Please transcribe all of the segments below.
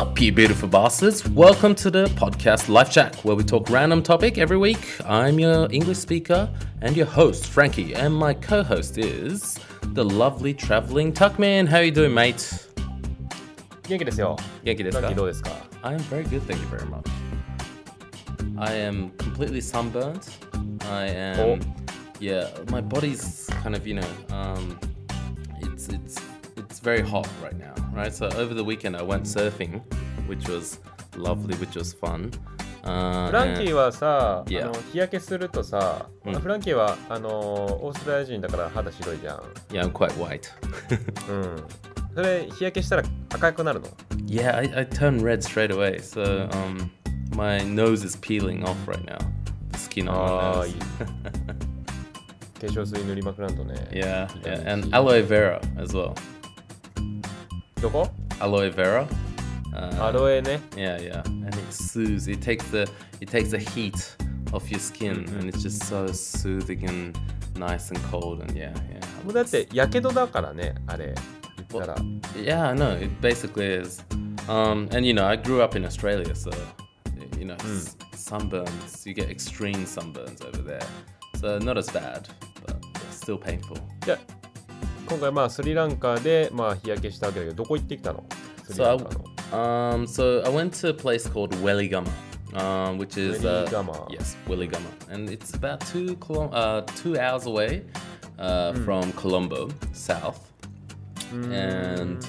up, you beautiful bastards? Welcome to the podcast Life Jack, where we talk random topic every week. I'm your English speaker and your host, Frankie, and my co-host is the lovely traveling Tuckman. How you doing, mate? 元気ですよ。元気ですかラッキーどうですか I am very good, thank you very much. I am completely sunburnt. I am, yeah. My body's kind of, you know, um, it's it's it's very hot right now, right? So over the weekend I went surfing, which was lovely, which was fun. Uh, フランキー and- はさ、 Yeah. あの日焼けするとさ、うんフランキーはあのオーストラリア人だから肌白いじゃん。 yeah, I'm quite white. うん。それ日焼けしたら赤くなるの yeah, I, I turned red straight away. So um, my nose is peeling off right now. The skin on あ my あ、い nose. い。化粧水塗りまくらんとね。 Yeah, ビタミン yeah, and C aloe vera as well. どこ Aloe vera. Uh, アロエね。 Yeah, yeah, and it soothes. It takes the it takes the heat off your skin, and it's just so soothing and nice and cold. And yeah, yeah. もうだってやけどだからね、あれ。言ったら。 Yeah, I know. It basically is. Um, and you know, I grew up in Australia, so you know, s- sunburns. You get extreme sunburns over there, so not as bad, but still painful. じゃあ 今回まあスリランカでまあ日焼けしたわけだけど、どこ行ってきたのスリ So ラ I, ンカの。 um, so I went to a place called Welligama, um, which is uh, Welligama. yes, Welligama, and it's about two kilo- uh, two hours away uh, from Colombo, south, and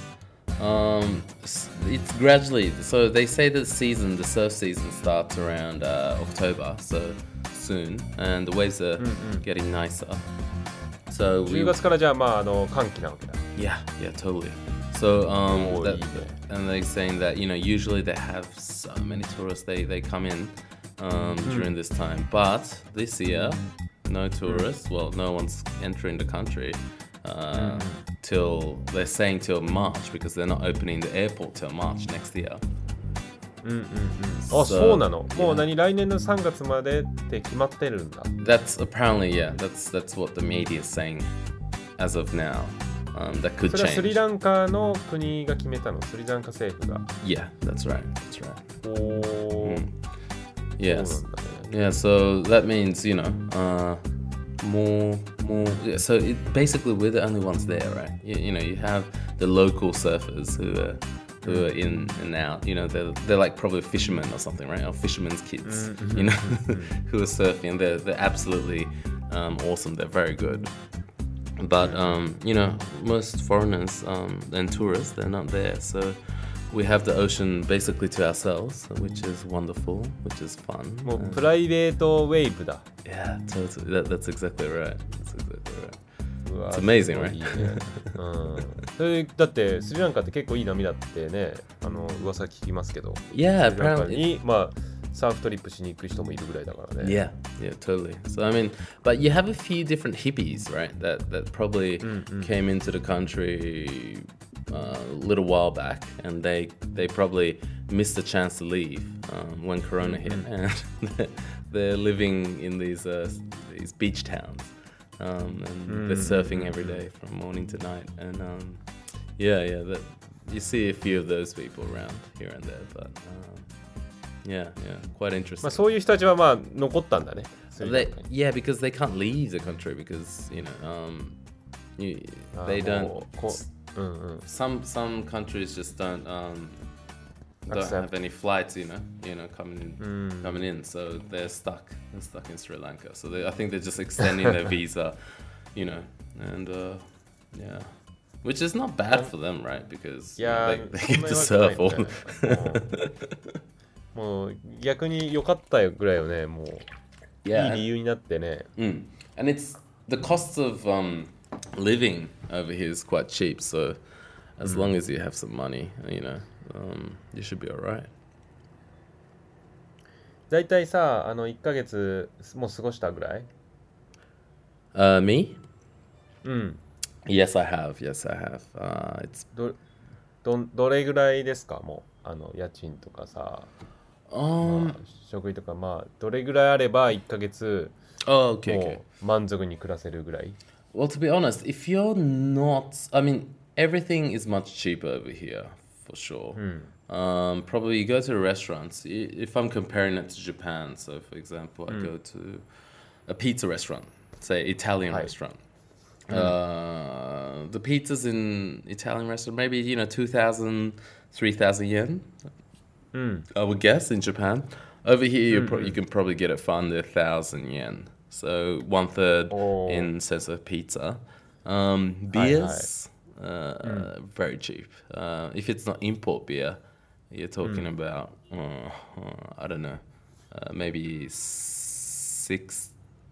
um, s- it's gradually. So they say the season, the surf season, starts around uh, October, so soon, and the waves are getting nicer. So we 10月からじゃあまああの寒気なわけだ。 yeah, yeah, totally. So um, Oh, that- yeah. and they're saying that you know usually they have so many tourists they they come in um, during this time, but this year no tourists. Well, no one's entering the country uh, till they're saying till March because they're not opening the airport till March next year. あ、So, そうなの。もう.何来年の3月までって決まってるんだ。That's apparently yeah. That's that's what the media is saying as of now. Um, that could それはスリ change. ランカの国が決めたの。スリランカ政府が。Yeah, that's right. That's right. おお、Yes. そうなんだね。Yeah, so that means you know uh, more, more. Yeah, so it, basically, we're the only ones there, right? You, you know, you have the local surfers who are who are in and out. You know, they're they're like probably fishermen or something, right? Or fishermen's kids. You know, who are surfing. They're they're absolutely um, awesome. They're very good. But um, you know, most foreigners um, and tourists, they're not there. So we have the ocean basically to ourselves, which is wonderful, which is fun. もう and- プライベートウェーブだ。 Yeah, totally. That, that's exactly right. That's exactly right. うわ It's amazing, すごい right? いいねうん、それだってスリランカって結構いい波だってねあの噂聞きますけど Yeah, スリランカ apparently. にまあサーフトリップしに行く人もいるぐらいだからね Yeah, yeah, totally. So I mean, but you have a few different hippies, right? That that probably came into the country uh, a little while back, and they they probably missed the chance to leave um, when Corona hit, and they're- they're living in these uh, these beach towns, um, and they're surfing every day from morning to night, and um, yeah, yeah, that you see a few of those people around here and there, but. Um, yeah, yeah, quite interesting. まあ、そういう人たちはまあ残ったんだねスリラ They, ンカに yeah, because they can't leave the country because you know um, you, あ they も don't. うこううんうん Some some countries just don't um, don't Accept. have any flights, you know, you know, coming in, coming in. So they're stuck. They're stuck in Sri Lanka. So they, I think they're just extending their visa, you know, and uh, yeah, which is not bad for them, right? Because い you know, や they, ー they そん get な to わけ surf ない all. んだよねもうもう逆に良かったよぐらいよねもう yeah, いい理由になってね Mm. And it's the cost of um, living over here is quite cheap. So As long as you have some money, you know, um, you should be all right. 大体さあの1ヶ月もう過ごしたぐらい Uh, me? うん Yes, I have. Yes, I have. Uh, it's どどどれぐらいですかもうあの家賃とかさ、um. まあ食費とかまあどれぐらいあれば1ヶ月 Oh, okay, も okay. う満足に暮らせるぐらい Well, to be honest, if you're not, I mean, everything is much cheaper over here for sure. Um, probably you go to the restaurants. If I'm comparing it to Japan, so for example, I go to a pizza restaurant, say Italian Hi. restaurant. Uh, the pizzas in Italian restaurant maybe you know 2,000, 3,000 yen. I would guess in Japan. Over here, you pro- you can probably get it for under a thousand yen. So one third Oh. in sense of pizza. Um, beers, uh, very cheap. Uh, if it's not import beer, you're talking about uh, uh, I don't know, uh, maybe six,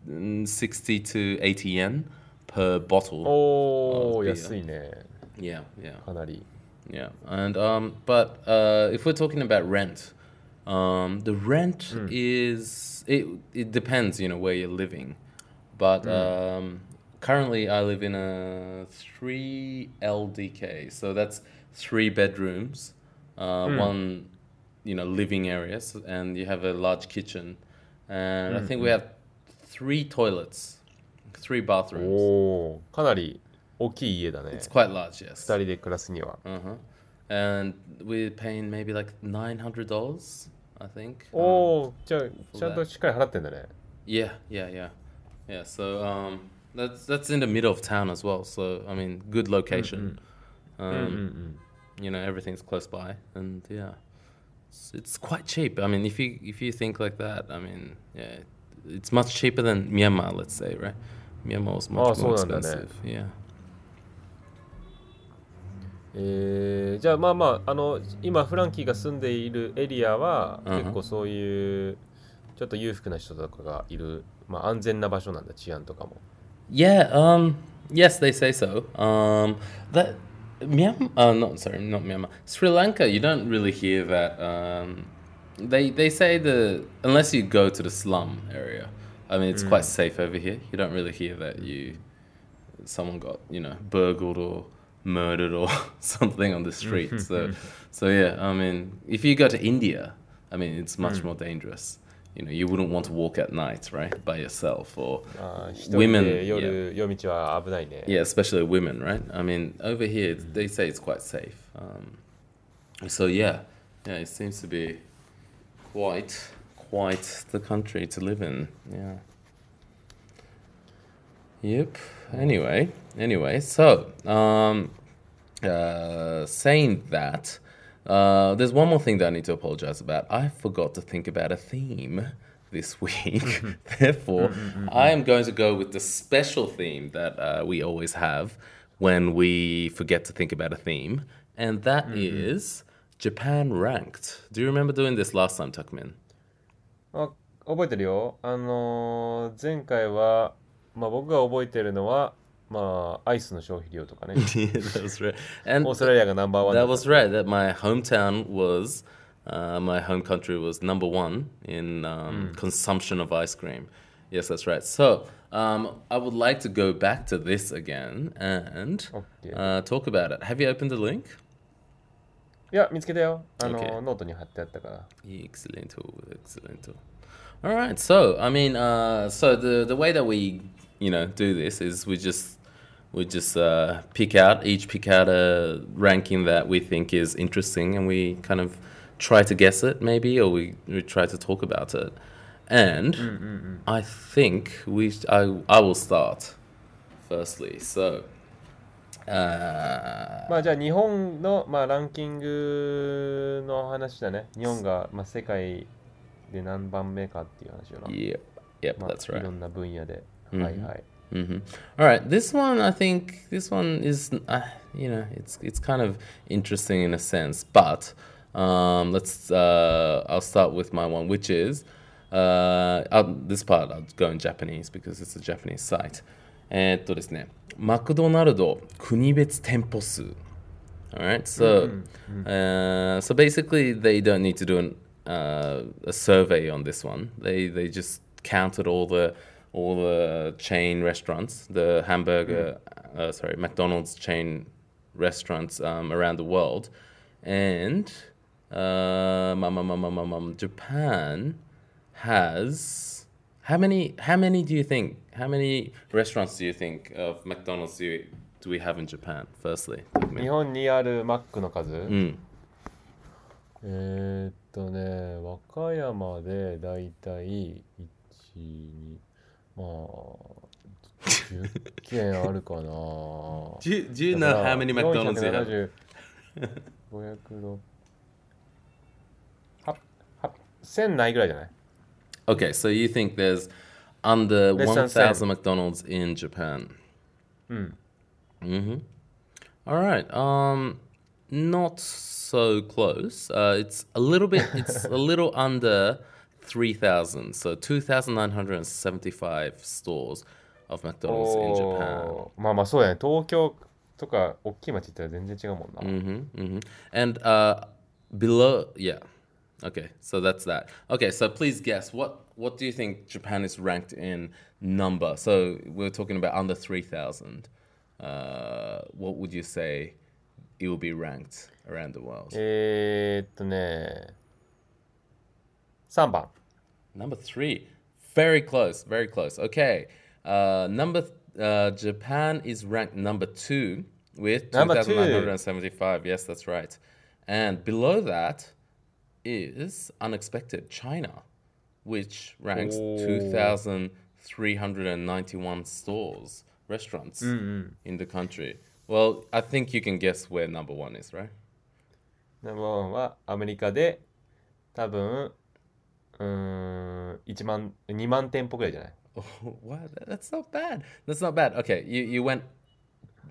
mm, 60 to 80 yen per bottle. おお Oh, 安いね Yeah, yeah. かなり Yeah, and um, but uh, if we're talking about rent, um, the rent is it. It depends, you know, where you're living, but um, currently I live in a three LDK, so that's three bedrooms, uh, one, you know, living areas, and you have a large kitchen, and I think we have three toilets, three bathrooms. おおかなり大きい家だね It's quite large, yes. 2人で暮らすには Uh huh. And we're paying maybe like nine hundred dollars, I think. お Um, おじゃあちゃんとしっかり払ってんだね yeah, yeah, yeah, yeah. So um, that's that's in the middle of town as well. So I mean, good location. うんうん Um, you know, everything's close by, and yeah, it's, it's quite cheap. I mean, if you if you think like that, I mean, yeah, it's much cheaper than Myanmar, let's say, right? Myanmar was much Oh, more そうなんだね。 expensive. Yeah. えーじゃあまあまああの今フランキーが住んでいるエリアはうんうん結構そういうちょっと裕福な人とかがいる、まあ、安全な場所なんだ治安とかも Yeah, um, yes, they say so. Um, that Myanmar, uh, not sorry, not Myanmar, Sri Lanka. You don't really hear that. Um, they they say the unless you go to the slum area. I mean, it's quite safe over here. You don't really hear that you someone got you know burgled or murdered or something on the street. so, so yeah. I mean, if you go to India, I mean, it's much more dangerous you know you wouldn't want to walk at night right by yourself or women yeah. yeah especially women right? I mean over here they say it's quite safe. Um, so yeah yeah it seems to be quite quite the country to live in yeah. Yep anyway anyway so um, uh, saying that uh, there's one more thing that I need to apologize about. I forgot to think about a theme this week. Therefore, I am going to go with the special theme that uh, we always have when we forget to think about a theme, and that is Japan ranked. Do you remember doing this last time, Tuckmin? あ覚えてるよあのー前回は、まあ、僕が覚えてるのは まあアイスの消費量とかね yeah, that was right. And オーストラリアがナンバーワンだ That った was right. That my hometown was, uh, my home country was number one in um, consumption of ice cream. Yes, that's right. So um, I would like to go back to this again and Okay. uh, talk about it. Have you opened the link? いや見つけたよあの Okay. ノートに貼ってあったから Excellent, excellent. All right. So I mean, uh, so the the way that we you know do this is we just we just uh, pick out each pick out a ranking that we think is interesting, and we kind of try to guess it maybe, or we, we try to talk about it. And I think we I I will start firstly. So. Uh, まあじゃあ日本の、まあ、ランキングの話だね日本が、まあ、世界で何番目かっていう話よな、 yep, yep, まあ、 that's right. いろんな分野で、うんはいはい hmm All right, this one I think this one is uh, you know it's it's kind of interesting in a sense, but um, let's uh, I'll start with my one, which is uh, I'll, this part I'll go in Japanese because it's a Japanese site. えーっとですね、マクドナルド国別店舗数。Alright, so uh, so basically they don't need to do an, uh, a survey on this one. They they just counted all the all the chain restaurants, the hamburger, uh, sorry, McDonald's chain restaurants um, around the world, and uh, mum, mum, mum, mum, mum, mum, Japan has how many? How many do you think? How many restaurants do you think of McDonald's do, you, do we have in Japan? Firstly, 日本にあるマックの数、 mm. えーっとね、和歌山でだいたい1、2、 まあ、10軒あるかな。 Do you, do you だ know から how many McDonald's you have? 470 506はは1000ないぐらいじゃない Okay, so you think there's under Less than 1,000 McDonald's in Japan? うん。 Mm-hmm. All right. Um, not so close. Uh, it's a little bit. It's a little under three thousand. So two thousand nine hundred and seventy-five stores of McDonald's in Japan. おーまあまあそうやね。東京とか大きい町行ったら全然違うもんな。 Mm-hmm, mm-hmm. And uh, below, yeah. Okay, so that's that. Okay, so please guess what what do you think Japan is ranked in number? So we're talking about under three thousand. Uh, what would you say it will be ranked around the world? えー、っとね、3番。 Number three, very close, very close. Okay, uh, number uh, Japan is ranked number two with two Number two. thousand nine hundred and seventy-five. Yes, that's right. And below that is unexpected China, which ranks Oh. two thousand three hundred and ninety-one stores, restaurants Mm, in the country. Well, I think you can guess where number one is, right? ナンバーワンはアメリカで多分、 うーん、1万、2万店舗ぐらいじゃない Oh, what? That's not bad. That's not bad. Okay, you, you went,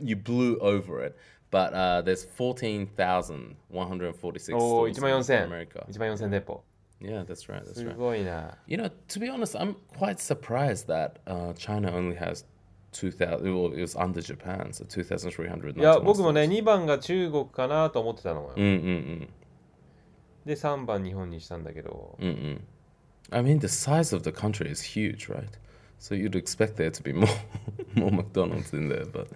you blew over it, but uh, there's 14,146おー、stores 1万 in 4000。America. 1万4000店舗。Yeah, that's right. That's す right. ごいな。You know, to be honest, I'm quite surprised that uh, China only has 2,000, well, it was under Japan, so 2,300. いや、僕もね、2番が中国かなと思ってたのよ。Mm, mm, で、3番日本にしたんだけど、mm, mm, mm. I mean, the size of the country is huge, right? So you'd expect there to be more more McDonald's in there, but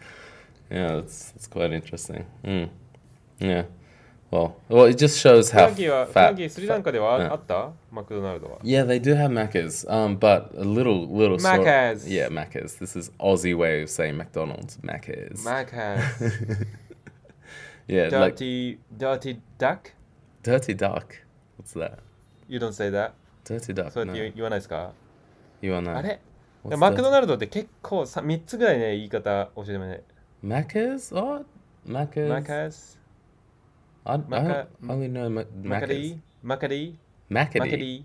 yeah, it's it's quite interesting. Mm. Yeah. Well, well, it just shows how fat. Yeah. yeah, they do have Macca's, um, but a little, little. Macca's. Sort, yeah, Macca's. This is Aussie way of saying McDonald's. Macca's. Macca's. yeah, dirty, like, dirty duck. Dirty duck. What's that? You don't say that. どうそう言,わないですか？言わない。あれ？マクドナルドって結構三つぐらいね言い方教えてもらえない。マカスマカスマカスマカスマカスマカスマカディマックィマカディマックィマカディ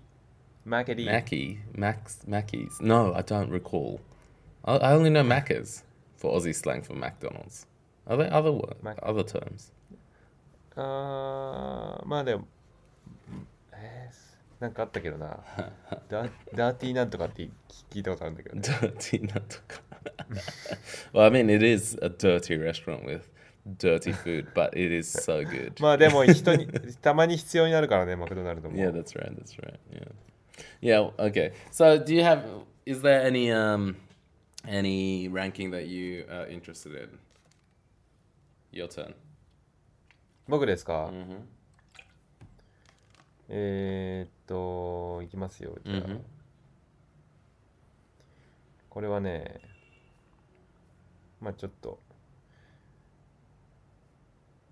マックィマカディマックィマックスマッディマカディ I only know Macca's for Aussie まあでも、えー、なんかあったけどな。ダダーティーなんとかって聞いたことあるんだけどね。Dirty Natuka. well, I mean, it is a dirty restaurant with dirty food, but it is so good. まあでも人に、たまに必要になるからね、マクドナルドも。Yeah, that's right. That's right. Yeah. Yeah. Okay. So, do you have? Is there any um any ranking that you are interested in? Your turn. 僕ですか、Mm-hmm. えー、っと、いきますよ。じゃあ、Mhm. これはね、まあちょっと、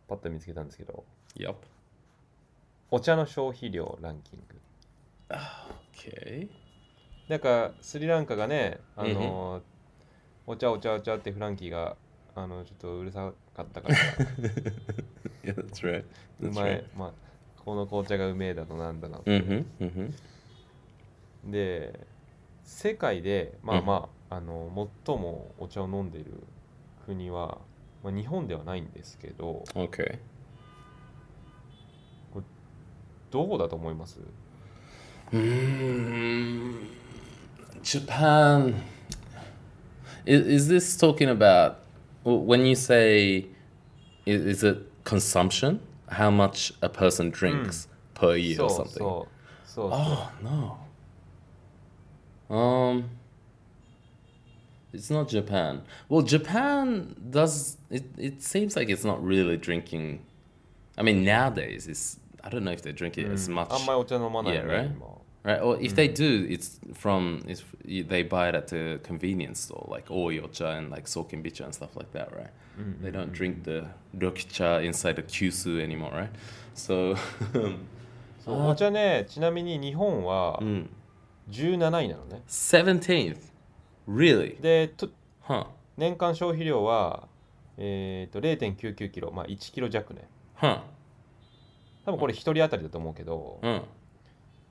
パッと見つけたんですけど、Yep. お茶の消費量ランキング。Okay. なんか、スリランカがね、あの、お茶お茶お茶ってフランキーが、あの、ちょっとうるさかったから、Yeah, that's right. う That's まい right.、まあ、この紅茶がうめえだとなんだな。Mm-hmm. Mm-hmm. で、世界で、まあまあ、あの、最もお茶を飲んでいる国は、まあ、日本ではないんですけど、Okay. どこだと思います Mm, Japan. Is, is this talking about when you say is it consumption? How much a person drinks per year そ or う something? そう。そうそう。 Oh no. Um It's not Japan. Well, Japan does it it seems like it's not really drinking I mean nowadays it's I don't know if they drink it as much あんまりお茶飲まないよ Yeah, ね、 right? 今 Right? Or if they do, it's from it's they buy it at the convenience store, like Oyocha and like Sokenbicha and stuff like that, right? They don't drink the Rokicha inside the Kyusu anymore, right? So そうお茶ねちなみに日本はうん。17位なのね 17th. Really? でと Huh. 年間消費量はえー、と0.99キロまあ1キロ弱ね Huh. 多分これ1人当たりだと思うけど、Mm.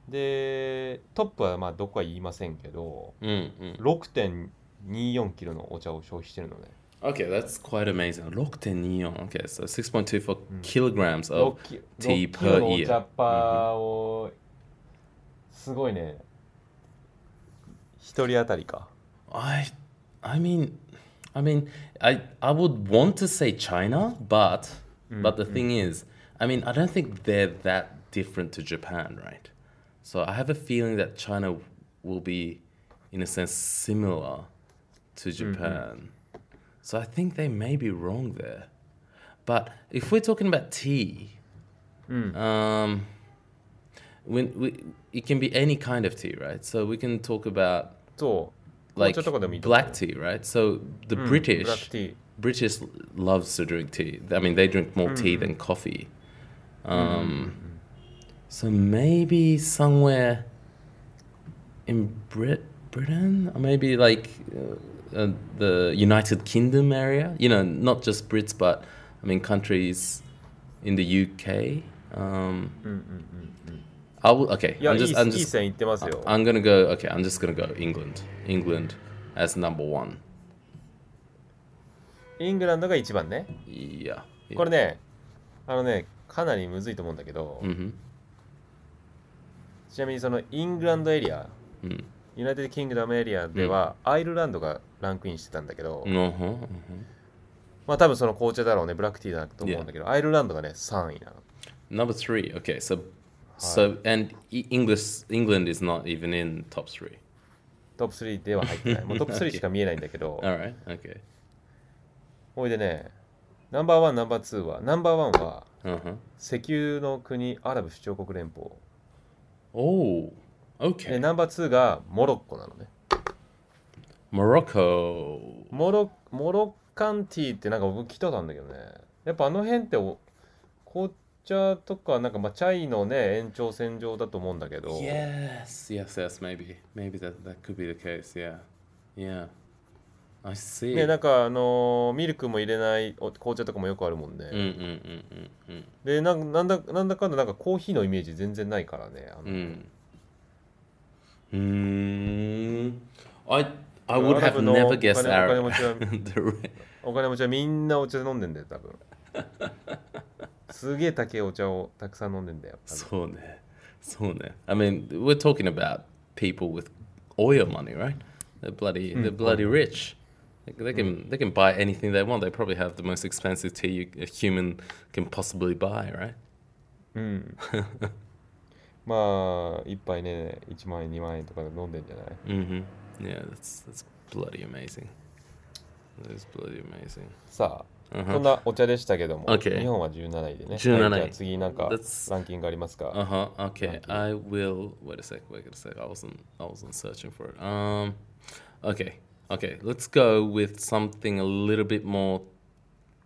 でトップはまあどこは言いませんけど Mm, mm. 6.24キロのお茶を消費してるのね Okay, that's quite amazing. 6.24. Okay, so 6.24 Mm. kilograms of 6キ tea 6キロの per お year 茶っ葉をすごいね1人当たりか I I mean I mean I I would want to say China, but but the thing is, I mean I don't think they're that different to Japan, right? So I have a feeling that China will be, in a sense, similar to Japan. Mm-hmm. So I think they may be wrong there. But if we're talking about tea, mm. um, when we, it can be any kind of tea, right? So we can talk about like black tea, right? So the mm, British British loves to drink tea. I mean, they drink more mm. tea than coffee. Um, so maybe somewhere in Brit Britain, or maybe like uh, uh, the United Kingdom area. You know, not just Brits, but I mean countries in the UK. Um, I will. Okay, いや I'm い just. い I'm いい just. 線いってますよ I'm gonna go. Okay, I'm just gonna go England. England as number one. イングランドが一番ね Yeah. yeah. これねあのねかなりむずいと思うんだけど、 Mhm. ちなみにそのイングランドエリア、うんユナイテッドキングダムエリアでは、アイルランドがランクインしてたんだけど、Uh-huh. uh-huh. まあ多分その紅茶だろうね black tea だと思うんだけど、アイルランドがね3位なの Number three. Okay, so so and E- English England is not even in top three. トップ3では入ってないもうトップ3しか見えないんだけど All right. Okay. ほいでねナンバーワンナンバーツーはナンバーワンは Uh. 石油の国アラブ首長国連邦 Oh. で Okay. ナンバーツーがモロッコなのね Morocco. モロモロッカンティーってなんか僕聞いたことあるんだけどねやっぱあの辺ってお紅茶とかなんかまあチャイのね延長線上だと思うんだけど Yes. Yes. Yes. Maybe. Maybe that that could be the case. Yeah. Yeah. I see. ねなんかあのーミルクも入れないお紅茶とかもよくあるもんね、Mm, mm, mm, mm, mm. でなんなんだなんだかんだなんかコーヒーのイメージ全然ないからねあの Mm. Mm. I I would アラ have ブの never お guessed 金お金 Arab. 持ちは the re- お金持ちはみんなお茶飲んでんだよ多分すげえ高いお茶をたくさん飲んでんだよそうね。そうね。I mean, we're talking about people with oil money, right? They're bloody, they're bloody rich. Like, they can they can buy anything they want. They probably have the most expensive tea you, a human can possibly buy, right? うんまあ一杯ね1万円2万円とかで飲んでんじゃない Mm-hmm. Yeah, that's that's bloody amazing. That is bloody amazing. さあ Uh-huh. そんなお茶でしたけども、 OK 日本は17位でね。 17位はいじゃあ次なんか That's- ランキングありますか Uh huh. Okay, I will. Wait a sec. Wait a sec. I wasn't. I wasn't searching for it. Um. Okay. Okay. Let's go with something a little bit more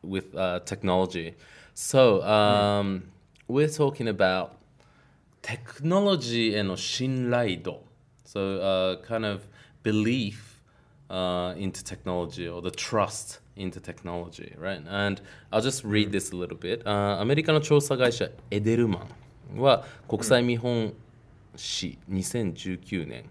with uh, technology. So, um, we're talking about technology and 信頼度. So, uh, kind of belief uh, into technology or the trust into technology, right? And I'll just read this a little bit. Uh, アメリカの調査会社エデルマンは国際見本誌2019年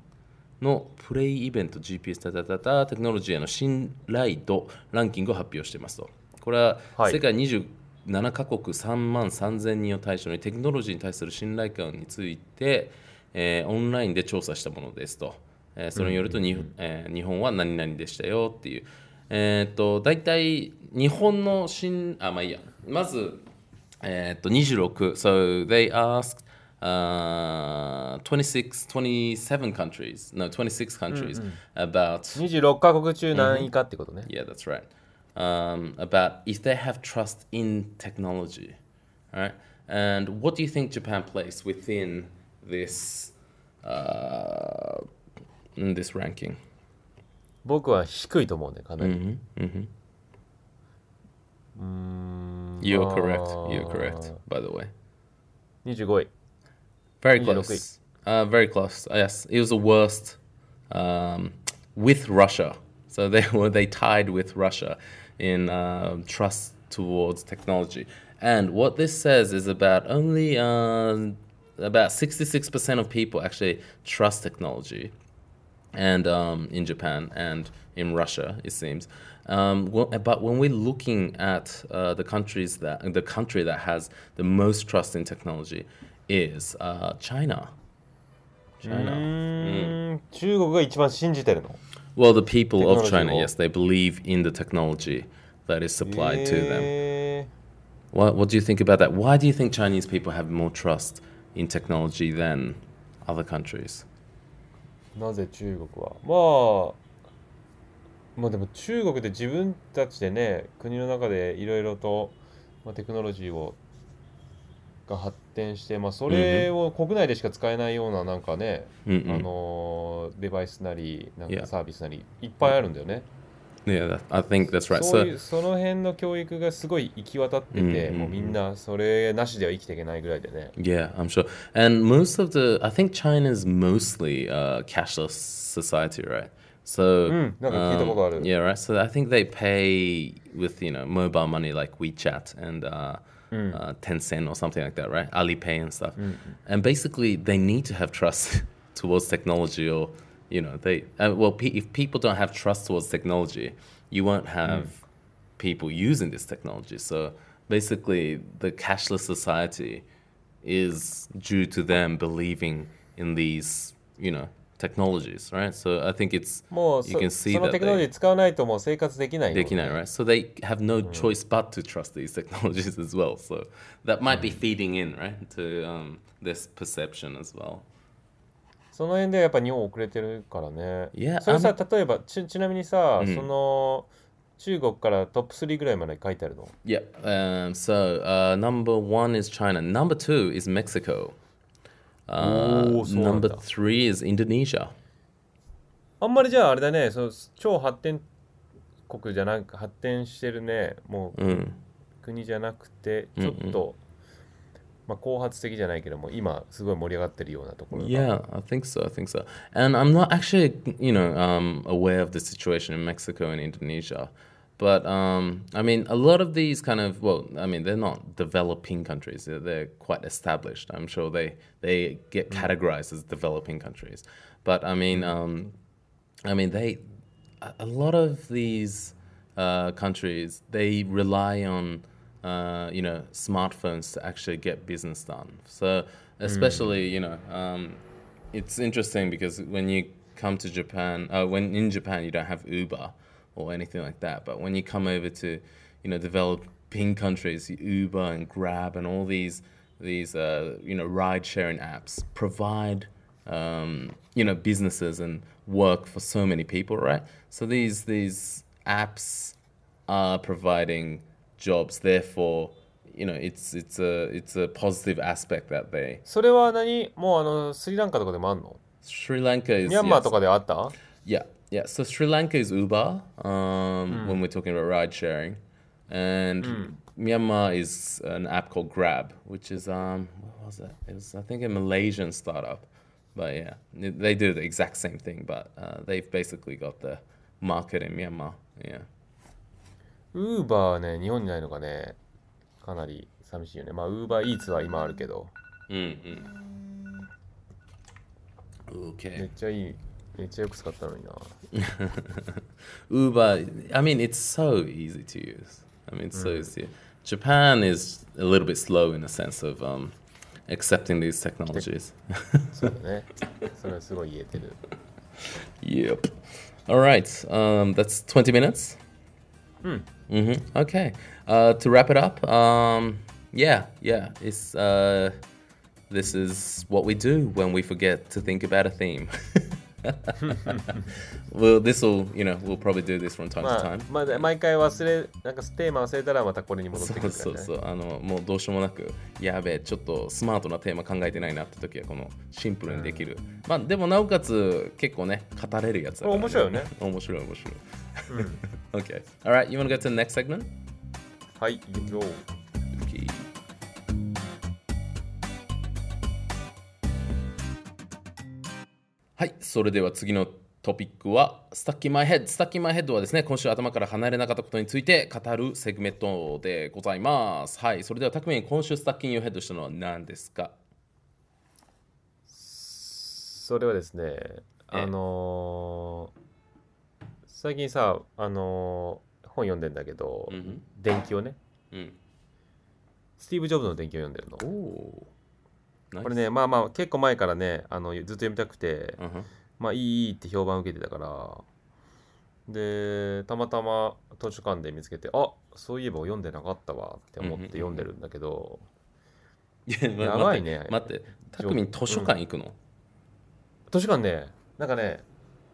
のプレイイベント GPS タタタタテクノロジーへの信頼度ランキングを発表していますと。これははい世界27カ国3万3000人を対象にテクノロジーに対する信頼感について、えーオンラインで調査したものですと。えーそれによるとに、えー日本は何々でしたよっていう。えーっと、大体日本の信、あ、まあいいや。まず、えーっと、26。So they asked uh, 26, 27 countries, no, 26 countries about 26カ国中何位かってことね。 Yeah, that's right. Um, about if they have trust in technology, all right? And what do you think Japan placed within this uh, in this ranking? 僕は低いと思うね、かなり。 Mm-hmm, mm-hmm. うーん You're まあ correct. You're correct. By the way. 25位。 Very close. Uh, very close. Uh, yes, it was the worst um, with Russia. So they were they tied with Russia in uh, trust towards technology. And what this says is about only uh, about sixty six percent of people actually trust technology, and um, in Japan and in Russia, it seems. Um, wh- but when we're looking at uh, the countries that the country that has the most trust in technology is、uh, China. China. Mm. Well, the people of China, yes, they believe in the technology that is supplied to them. What, what do you think about that? Why do you think Chinese people have more trust in technology than other countries? なぜ中国はまあまあでも中国で自分たちでね国の中でいろいろと、まあ、テクノロジーをが発展して、まあ、それを国内でしか使えないようななんかね、Mm-mm. あのーデバイスなりなん.かサービスなりいっぱいあるんだよね。Yeah, I think that's right. そういうその辺の教育がすごい行き渡ってて、うんうんうんもうみんなそれなしでは生きていけないぐらいでね。yeah, I'm sure. And most of the, I think China's mostly uh, cashless society, right? So, うん、なんか聞いたことある。yeah, right. So I think they pay with you know mobile money like WeChat and uh, uh, Tencent or something like that, right? Alipay and stuff. And basically, they need to have trust towards technology, or you know, they uh, well, pe- if people don't have trust towards technology, you won't have people using this technology. So basically, the cashless society is due to them believing in these, you know, technologies, right? So I think it's もうそ you can see その that テクノロジ they, ー使わないともう生活できないよ they can, right? So they have no choice but to trust these technologies as well. So that might be feeding in, right, to um, this perception as well. その辺でやっぱ日本遅れてるからね。 Yeah, それさ I'm- 例えばちちなみにさ、うんその中国からトップ3ぐらいまで書いてあるの Yeah. Um, so uh, number one is China. Number two is Mexico. Uh, Oh, number three is Indonesia. あんまりじゃああれだねその超発展国じゃなく発展してるねもう Mm. 国じゃなくてうんちょっと、まあ、後発的じゃないけども今すごい盛り上がってるようなところが Yeah, I think so. I think so. And I'm not actually, you know, um, aware of the situation in Mexico and Indonesia. But um, I mean, a lot of these kind of, well, I mean, they're not developing countries. They're, they're quite established. I'm sure they they get categorized as developing countries. But I mean, um, I mean, they a lot of these uh, countries they rely on uh, you know smartphones to actually get business done. So especially you know um, it's interesting because when you come to Japan, uh, when in Japan you don't have Uber or anything like that, but when you come over to you know developing countries, Uber and Grab and all these these uh, you know ride sharing apps provide um, you know businesses and work for so many people, right? So these these apps are providing jobs. Therefore, you know it's it's a it's a positive aspect that they それは何もうあのスリランカとかでもあんの Sri Lanka is ミャンマー yes. とかであった Yeah, yeah, so Sri Lanka is Uber um, mm. when we're talking about ride sharing, and mm. Myanmar is an app called Grab, which is um, what was it? It was I think a Malaysian startup, but yeah, they do the exact same thing, but uh, they've basically got the market in Myanmar. Yeah. Uber ね、日本にないのがね、かなり寂しいよね。まあ Eats は今あるけど。うんうん。Okay. めっちゃよく使ったのにな Uber, I mean, it's so easy to use. I mean, it's so easy. Japan is a little bit slow in the sense of um, accepting these technologies. そうだねそれはすごい言えてる yep. All right. Um, that's 20 minutes. Hmm. hmm Okay. Uh, to wrap it up, um, yeah, yeah. It's uh, this is what we do when we forget to think about a theme. well, this will, you know, we'll probably do this from time ま to あ time.、まあ、毎回忘れなんかテーマ忘れたらまたこれに戻ってくそうるから、ね、そうそうあのもうどうしようもなくやべえちょっとスマートなテーマ考えてないなって時はこのシンプルにできる、まあでもなおかつ結構ね語れるやつだから、面白いよね。面白い。面白い OK alright you wanna go to the next segment? はいはい、それでは次のトピックは、 Stuck in my head。Stuck in my head はですね、今週頭から離れなかったことについて語るセグメントでございます。はい、それでは、たくみん、今週 stuck in your head したのは何ですか？それはですねあのー最近さあのー本読んでんだけど、うん電気をねうん。スティーブ・ジョブズの電気を読んでるの。これねまあまあ結構前からねあのずっと読みたくて。うんまあいいいいって評判を受けてたからでたまたま図書館で見つけてあそういえば読んでなかったわって思って読んでるんだけど、いやばいね待って、たくみん図書館行くの、図書館ねなんかね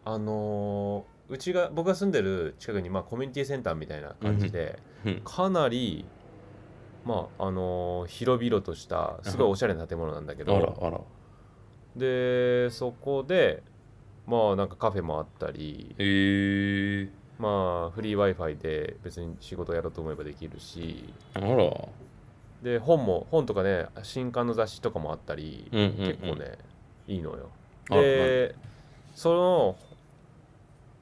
あのーうちが僕が住んでる近くにまあコミュニティセンターみたいな感じで、うん。かなりまああのー広々としたすごいおしゃれな建物なんだけあらど、あら。でそこでまあなんかカフェもあったり。え。ー、まあフリー w i f i で別に仕事やろうと思えばできるし。あら。で本も本とかね新刊の雑誌とかもあったり、うんうんうん。結構ねいいのよ。あでその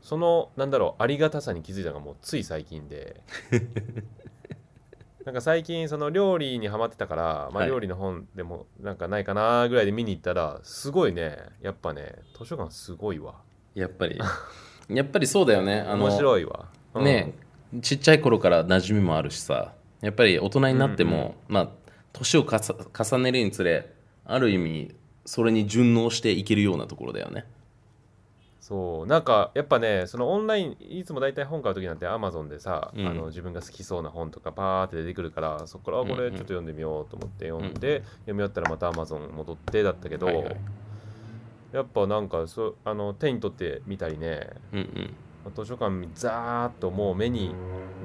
そのなんだろうありがたさに気づいたのがもうつい最近で なんか最近その料理にハマってたから、まあ、はい。料理の本でもなんかないかなぐらいで見に行ったらすごいね。やっぱね図書館すごいわ。やっぱり、やっぱりそうだよね。あの面白いわ、うん。ねちっちゃい頃から馴染みもあるしさ。やっぱり大人になっても、まあ年を重ねるにつれある意味それに順応していけるようなところだよねそうなんかやっぱねそのオンラインいつも大体本買う時なんてアマゾンでさ、うん。あの自分が好きそうな本とかパーって出てくるからそこからあこれちょっと読んでみようと思って読んで、うん読み終わったらまたアマゾン戻ってだったけど、はいはい。やっぱなんかそあの手に取ってみたりね。うんうん。図書館ザーッともう目に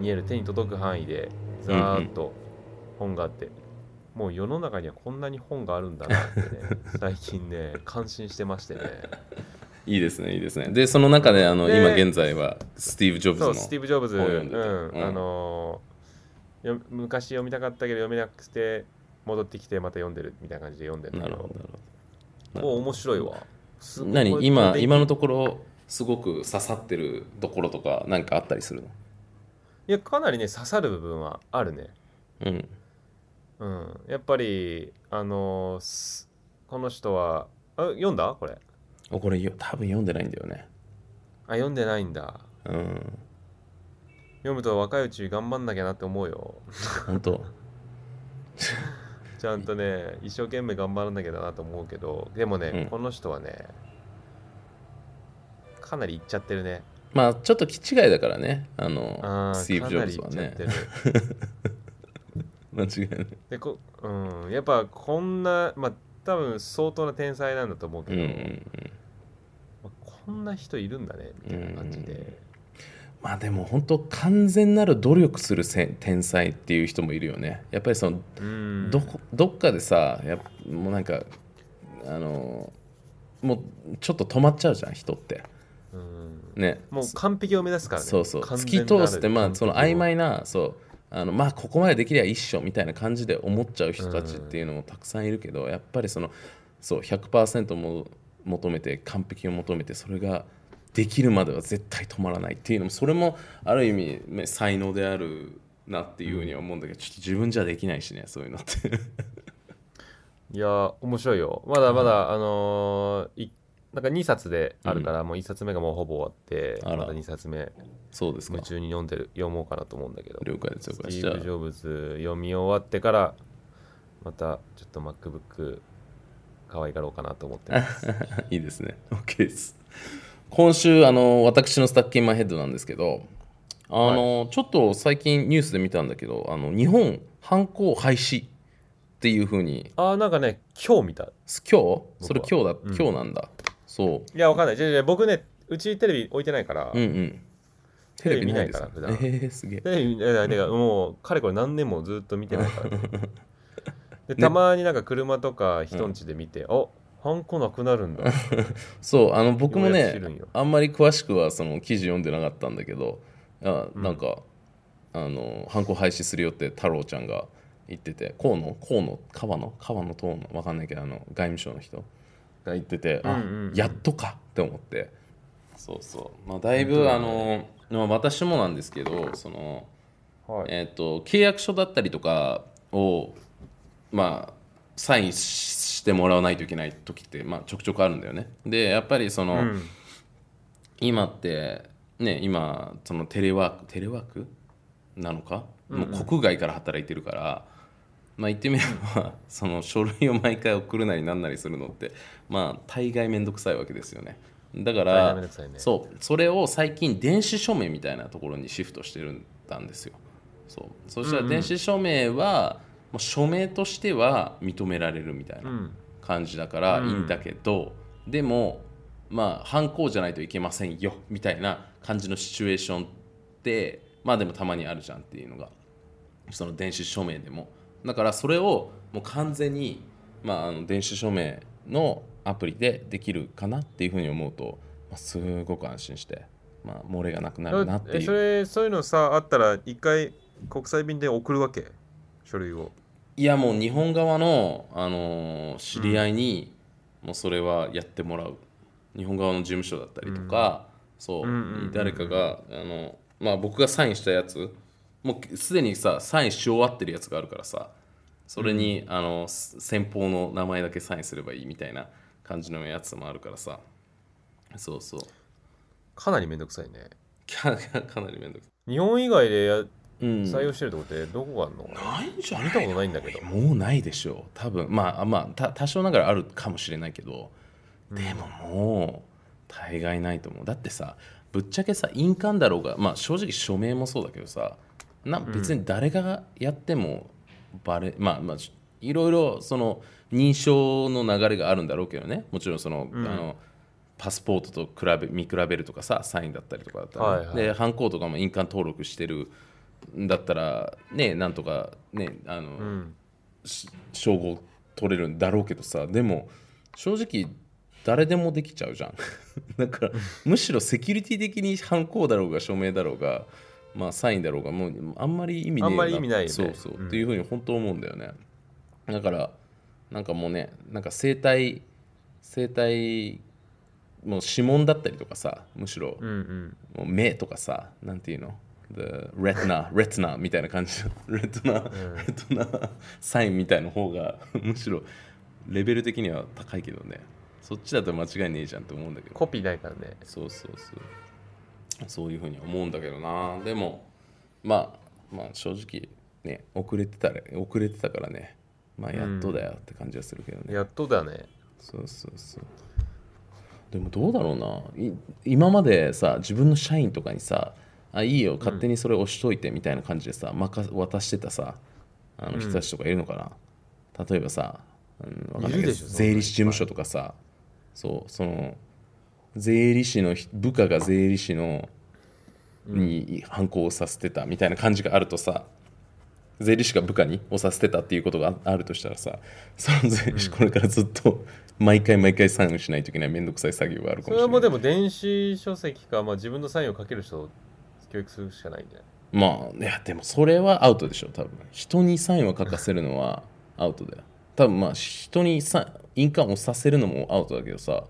見える手に届く範囲でザーッと本があって、もう世の中にはこんなに本があるんだなってね 最近ね感心してましてねいいですねいいですね。でその中であので今現在はスティーブ・ジョブズのそうスティーブ・ジョブズ、本う読ん。あの昔読みたかったけど読めなくて戻ってきてまた読んでるみたいな感じで読んでるなるほどなるほど。もう面白いわ。何？今今のところすごく刺さってるところとか何かあったりするの？いやかなりね刺さる部分はあるね。うん。うん。やっぱりあのこの人はあ読んだ？これおこれよ多分読んでないんだよね。あ読んでないんだ。うん。読むと若いうち頑張んなきゃなって思うよ。本当。ちゃんとね一生懸命頑張らなきゃだなと思うけどでもね、うん。この人はねかなりいっちゃってるね。まあちょっと気違いだからね。あのあスティーブ・ジョブズはかなりいっねちゃってる。間違いない。でこ、うん、やっぱこんなまあ多分相当な天才なんだと思うけど、うんうんうん。まあこんな人いるんだねみたいな感じで、まあでも本当完全なる努力するせ天才っていう人もいるよね。やっぱりそのうん。どこどっかでさやもうなんかあのもうちょっと止まっちゃうじゃん人って。うん。ね。もう完璧を目指すからね。そうそう。完突き通してまあその曖完昧なそう。あのまあここまでできりゃ一緒みたいな感じで思っちゃう人たちっていうのもたくさんいるけど、やっぱりそのそう100%も求めて完璧を求めてそれができるまでは絶対止まらないっていうのもそれもある意味ね才能であるなっていうふうには思うんだけどちょっと自分じゃできないしねそういうのって。璧いや面白いよ。まだまだ、あのーいなんか2冊であるから、もう1冊目がもうほぼ終わってまた2冊目そうですか。夢中に読んでる読もうかなと思うんだけど。了解です了解じゃィーブ・ジョブズ読み終わってからまたちょっと MacBook 可愛がろうかなと思ってます。あ いいですね。OK です。今週あの私のスタッキンマイヘッドなんですけどあの、ちょっと最近ニュースで見たんだけどあの日本犯行廃止っていうふうに。あーなんかね今日見た。今日？それ僕今日だ、うん。今日なんだ。そいやわかんない。じゃあじゃあ僕ねうちテレビ置いてないから、ううんうん。テレビ見ないか？ら普段。えー、すげえ。テレビだからもうかれこれ何年もずっと見てないから、ね、でたまになんか車とか人んちで見て、あハンコなくなるんだ。そうあの僕もねあんまり詳しくはその記事読んでなかったんだけどあなんか、あの犯行廃止するよって太郎ちゃんが言ってて河野？河野？川野？川野党のわかんないけどあの外務省の人が言ってて、あうんうんうん。やっとかって思って。そうそう。まあだいぶ、あの、まあ、私もなんですけどそのはい。えっと契約書だったりとかをまあサインししてもらわないといけない時って、まあ、ちょくちょくあるんだよね。でやっぱりその、うん。今ってね今そのテレワークテレワーク？なのか、もう国外から働いてるからまあ言ってみればその書類を毎回送るなりなんなりするのってまあ大概めんどくさいわけですよね。だからね。そう。それを最近電子署名みたいなところにシフトしてるんだんですよ。そう。そしたら電子署名は、もう署名としては認められるみたいな、うん。感じだからうん。いいんだけど、でもまあ犯行じゃないといけませんよみたいな感じのシチュエーションってまあでもたまにあるじゃんっていうのがその電子署名でも。だからそれをもう完全に、まあ、あの電子署名のアプリでできるかなっていうふうに思うと、まあ、すごく安心して、まあ、漏れがなくなるなってえそいうれそういうのさあったら一回国際便で送るわけ？書類を。いやもう日本側の、あのー知り合いにもうそれはやってもらう。日本側の事務所だったりとか、そう,、うんうんうんうん。誰かがあの、まあ、僕がサインしたやつ。もうすでにさサインし終わってるやつがあるからさ。それに、あのす先方の名前だけサインすればいいみたいな感じのやつもあるからさ。そうそう。かなりめんどくさいね。か かなりめんどくさい、日本以外でやうん、採用してるとこってどこがあるの、ないんじゃない見たことないんだけど。もうないでしょ。う多分。まあまあた多少ながらあるかもしれないけど。でももう大概ないと思う。だってさぶっちゃけさ印鑑だろうがまあ正直署名もそうだけどさな別に誰がやってもバレ、まあまあいろいろその認証の流れがあるんだろうけどね。もちろんその,、あのパスポートと比べ見比べるとかさサインだったりとかだったらね、はいはい。でハンコとかも印鑑登録してるんだったらねなんとかねあの、うん。し称号取れるんだろうけどさでも正直誰でもできちゃうじゃん。だからむしろセキュリティ的に犯行だろうが署名だろうがまあサインだろうがもうあんまり意味ねえあんまり意味ないよね。そうそう、うん。っていうふうに本当思うんだよね。だからなんかもうねなんか生体生体もう指紋だったりとかさむしろ、うんうん。もう目とかさ、なんていうの？?The retina, retina みたいな感じの、レトナ、レトナサインみたいな方が、むしろレベル的には高いけどね。そっちだと間違いねえじゃんって思うんだけど。コピーないからねそうそうそう。そういうふうに思うんだけどな。でも、まあ、まあ正直、ね、遅れてたら、遅れてたからね、まあやっとだよって感じはするけどね。やっとだねそうそうそうでもどうだろうない今までさ自分の社員とかにさあいいよ勝手にそれ押しといてみたいな感じでさ、任渡してたさあの人たちとかいるのかな、例えばさ、うん、わかんないけど税理士事務所とかさそうその税理士のひ部下が税理士のに反抗をさせてたみたいな感じがあるとさ税理士が部下に押させてたっていうことがああるとしたらさその税理士これからずっと毎回毎回サインしないといけないめんどくさい作業があるかそれはもうでもしれないも電子書籍か、まあ、自分のサインをかける人を教育するしかないんじゃない？まあいやでもそれはアウトでしょ多分。人にサインを書かせるのはアウトだよ。多分まあ人にサ印鑑をさせるのもアウトだけどさ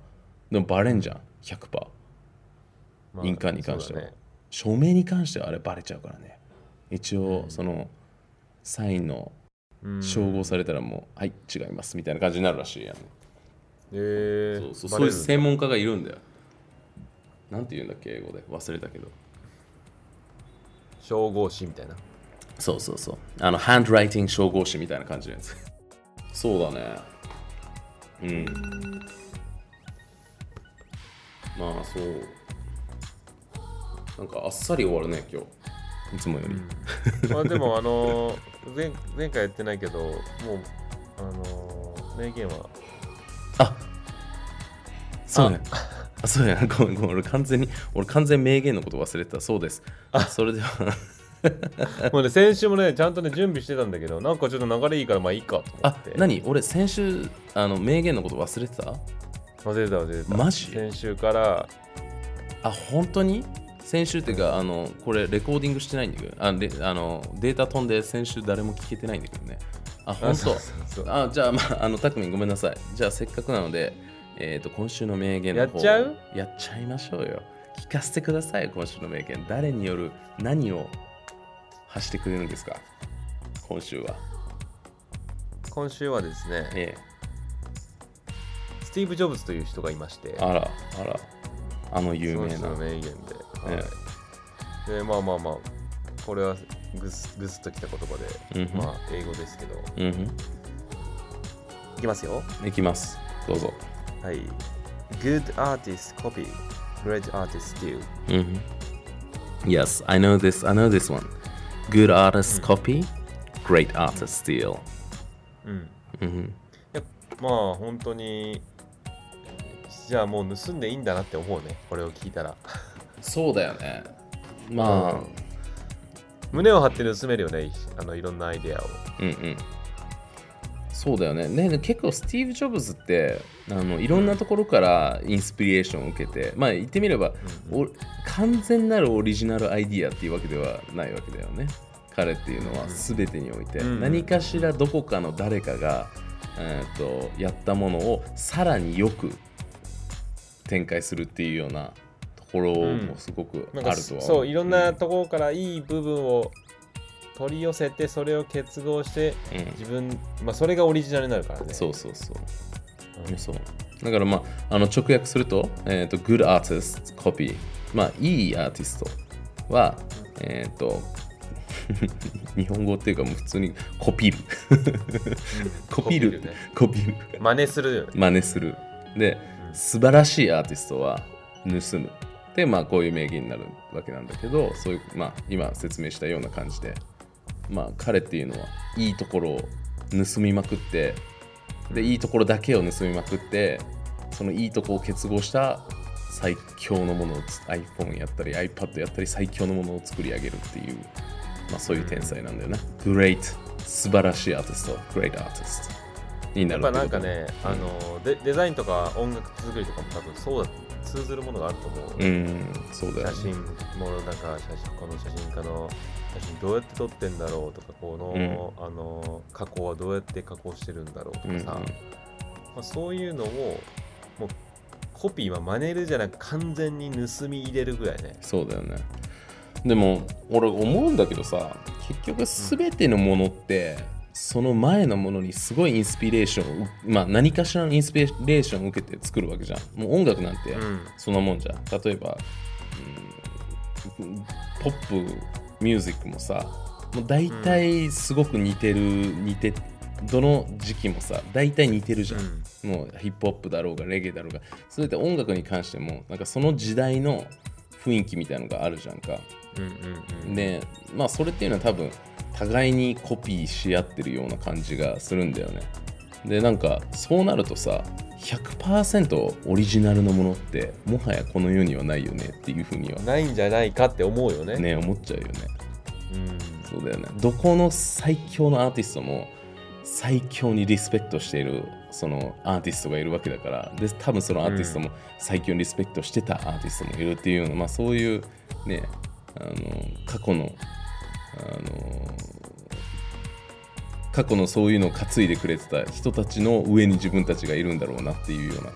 でもバレんじゃん100%まあ印鑑に関しては、ね。署名に関してはあれバレちゃうからね。一応そのサインのうん。照合されたらもう、はい違いますみたいな感じになるらしいやん、え。ー、そうそうそういう専門家がいるんだよ。なんて言うんだっけ英語で。忘れたけど照合士みたいな。そうそうそう。あのハンドライティング照合士みたいな感じのやつ。そうだね。うん。まあそう。なんかあっさり終わるね今日。いつもより、まあでもあの前前回やってないけどもうあの名言は。あそうねあそうや。ごめんごめん。俺完全に俺完全名言のこと忘れてた。そうです。それでは。もうね先週もねちゃんとね準備してたんだけどなんかちょっと流れいいからまあいいかと思あって。何？俺先週あの名言のこと忘れてた？忘れてた忘れてた。マジ？先週から。あ本当に？先週っていうかあのこれレコーディングしてないんだけどあレあのデータ飛んで先週誰も聞けてないんだけどね。あ本当？そうそうそう。あじゃあまああのたくみんごめんなさい。じゃあせっかくなのでえっ、と、今週の名言の方やっちゃう？やっちゃいましょうよ。聞かせてください、今週の名言。誰による何を発してくれるんですか？今週は。今週はですね、えスティーブ・ジョブズという人がいましてえ、あら、あら、あの有名な。名言で、えはいでまあまあまあこれはぐすぐすっときた言葉で、うんまあ英語ですけどうん。いきますよいきます。どうぞ。はい Good artist copy Great artist steal Mm-hmm. Yes, I know this. I know this one. Good artists copy, great artists steal. うん、Mm-hmm. いやまあ本当にじゃあもう盗んでいいんだなって思うねこれを聞いたらそうだよね。まあ、胸を張って盗めるよねあのいろんなアイデアをうんうん。そうだよね。ね結構スティーブ・ジョブズってあのいろんなところからインスピレーションを受けて、まあ言ってみれば、お完全なるオリジナルアイディアっていうわけではないわけだよね。彼っていうのは全てにおいて、うん。何かしらどこかの誰かが、えー、とやったものをさらによく展開するっていうようなところもすごくあるとは思そういろんなところからいい部分を取り寄せてそれを結合してうん。自分、まあ、それがオリジナルになるからね。そうそうそう。うん。そう。だからまああの直訳すると,、えー、と Good artist copy まあいいアーティストはえっ、と 日本語っていうかもう普通にコピる。コピる。コピるね。コピる。真似するよね。真似する。で素晴らしいアーティストは盗む。でまあこういう名言になるわけなんだけどそういうまあ今説明したような感じでまあ彼っていうのはいいところを盗みまくってでいいところだけを盗みまくってそのいいところを結合した最強のものを iPhone やったり iPad やったり最強のものを作り上げるっていうまあそういう天才なんだよね Great 素晴らしいアーティスト。Great artist になやっぱるってこと。なんかね、あのデデザインとか音楽作りとかも多分そうだ通ずるものがあると思う、うんそうだよ写ね真もなんか写真この写真家の写真どうやって撮ってんだろうとかこの,、あの加工はどうやって加工してるんだろうとかさ、うんうん。まあ、そういうのをもうコピーは真似るじゃなく完全に盗み入れるぐらいね。そうだよね。でも俺思うんだけどさ結局全てのものって、その前のものにすごいインスピレーションまあ何かしらのインスピレーションを受けて作るわけじゃん。もう音楽なんてうん。そんなもんじゃん。例えば、うんポップミュージックもさもう大体すごく似てる、似てどの時期もさ大体似てるじゃん、もうヒップホップだろうがレゲエだろうが。それで音楽に関してもなんかその時代の雰囲気みたいのがあるじゃんかうんうんうんでまあそれっていうのは多分互いにコピーし合ってるような感じがするんだよね。でなんかそうなるとさ100%オリジナルのものってもはやこの世にはないよねっていうふうにはないんじゃないかって思うよね。ね思っちゃうよね。うん。そうだよね。どこの最強のアーティストも最強にリスペクトしているそのアーティストがいるわけだから。で多分そのアーティストも最強にリスペクトしてたアーティストもいるっていうような、まあ、そういうねあの過去のあの過去のそういうのを担いでくれてた人たちの上に自分たちがいるんだろうなっていうような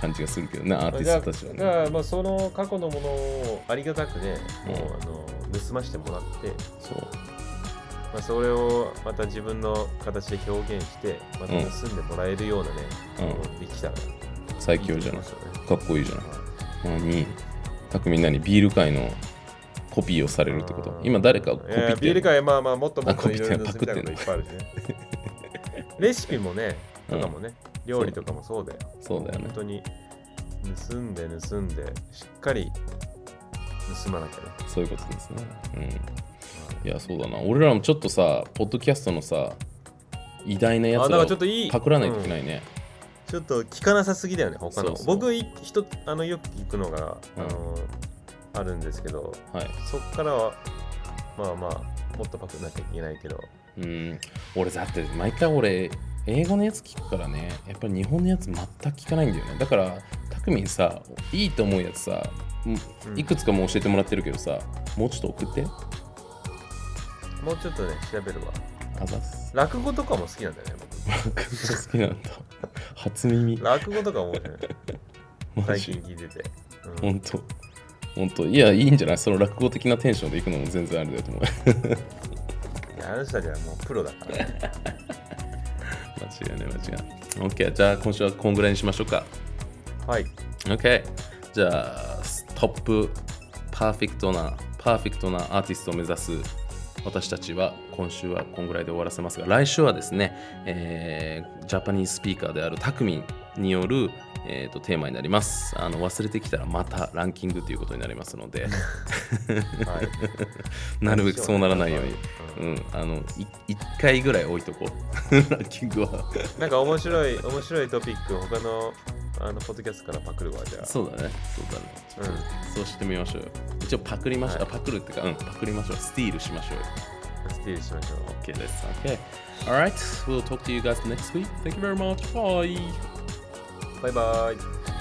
感じがするけどねアーティストたちはだかねらまあその過去のものをありがたくね、うんもうあの盗ましてもらって、そう。まあ、それをまた自分の形で表現してまた盗んでもらえるようなね、うん。できたらい最強じゃない。ね。かっこいいじゃない。何たくみんなにビール界のコピーをされるってこと？今誰かをコピーってビール界まあまあもっともっといろいろ盗みたいこといっぱいあるしね。レシピもねとかもね、料理とかもそうだよそうだよね。本当に盗んで盗んでしっかり盗まなきゃね。そういうことですね。うん。い。や、そうだな。俺らもちょっとさ、ポッドキャストのさ、偉大なやつらをかちょっといいパクらないといけないね。ちょっと聞かなさすぎだよね、他の。僕い人あのよく聞くのが、あのあるんですけど、はい。そっからは、まあまあ、もっとパクらなきゃいけないけど、うん。俺、だって毎回俺、英語のやつ聞くからね、やっぱり日本のやつ全く聞かないんだよね。だから、たくみんさ、いいと思うやつさ、いくつかもう教えてもらってるけどさ、もうちょっと送って。もうちょっとね、調べるわ。あざっす。落語とかも好きなんだよね落語好きなんだ。初耳。僕落語とかも面白いマ最ジ近聞いてて、うん。ほんとほんといやいいんじゃない？その落語的なテンションで行くのも全然ありだと思う。いやあの人たちはもうプロだから。ね 間違いない間違いない。OK じゃあ今週はこんぐらいにしましょうか。はい。OK じゃあトップパーフェクトなパーフェクトなアーティストを目指す私たちは今週はこんぐらいで終わらせますが来週はですね、えージャパニーズスピーカーであるタクミンによる、えーとテーマになります。あの忘れてきたらまたランキングということになりますので。はい。なるべくそうならないように、ううん、あのい1回ぐらい置いとこう。ランキングは。なんか面白い面白いトピック他のあのポッドキャストからパクるわじゃあ。そうだね。そうだね。うん。そうしてみましょうよ。一応パクりましょう、はい。あパクるっていうか。うんパクりましょう。スティールしましょうよ。スティールしましょう。OK です。OK alright. We'll talk to you guys next week. Thank you very much. Bye バイバイ。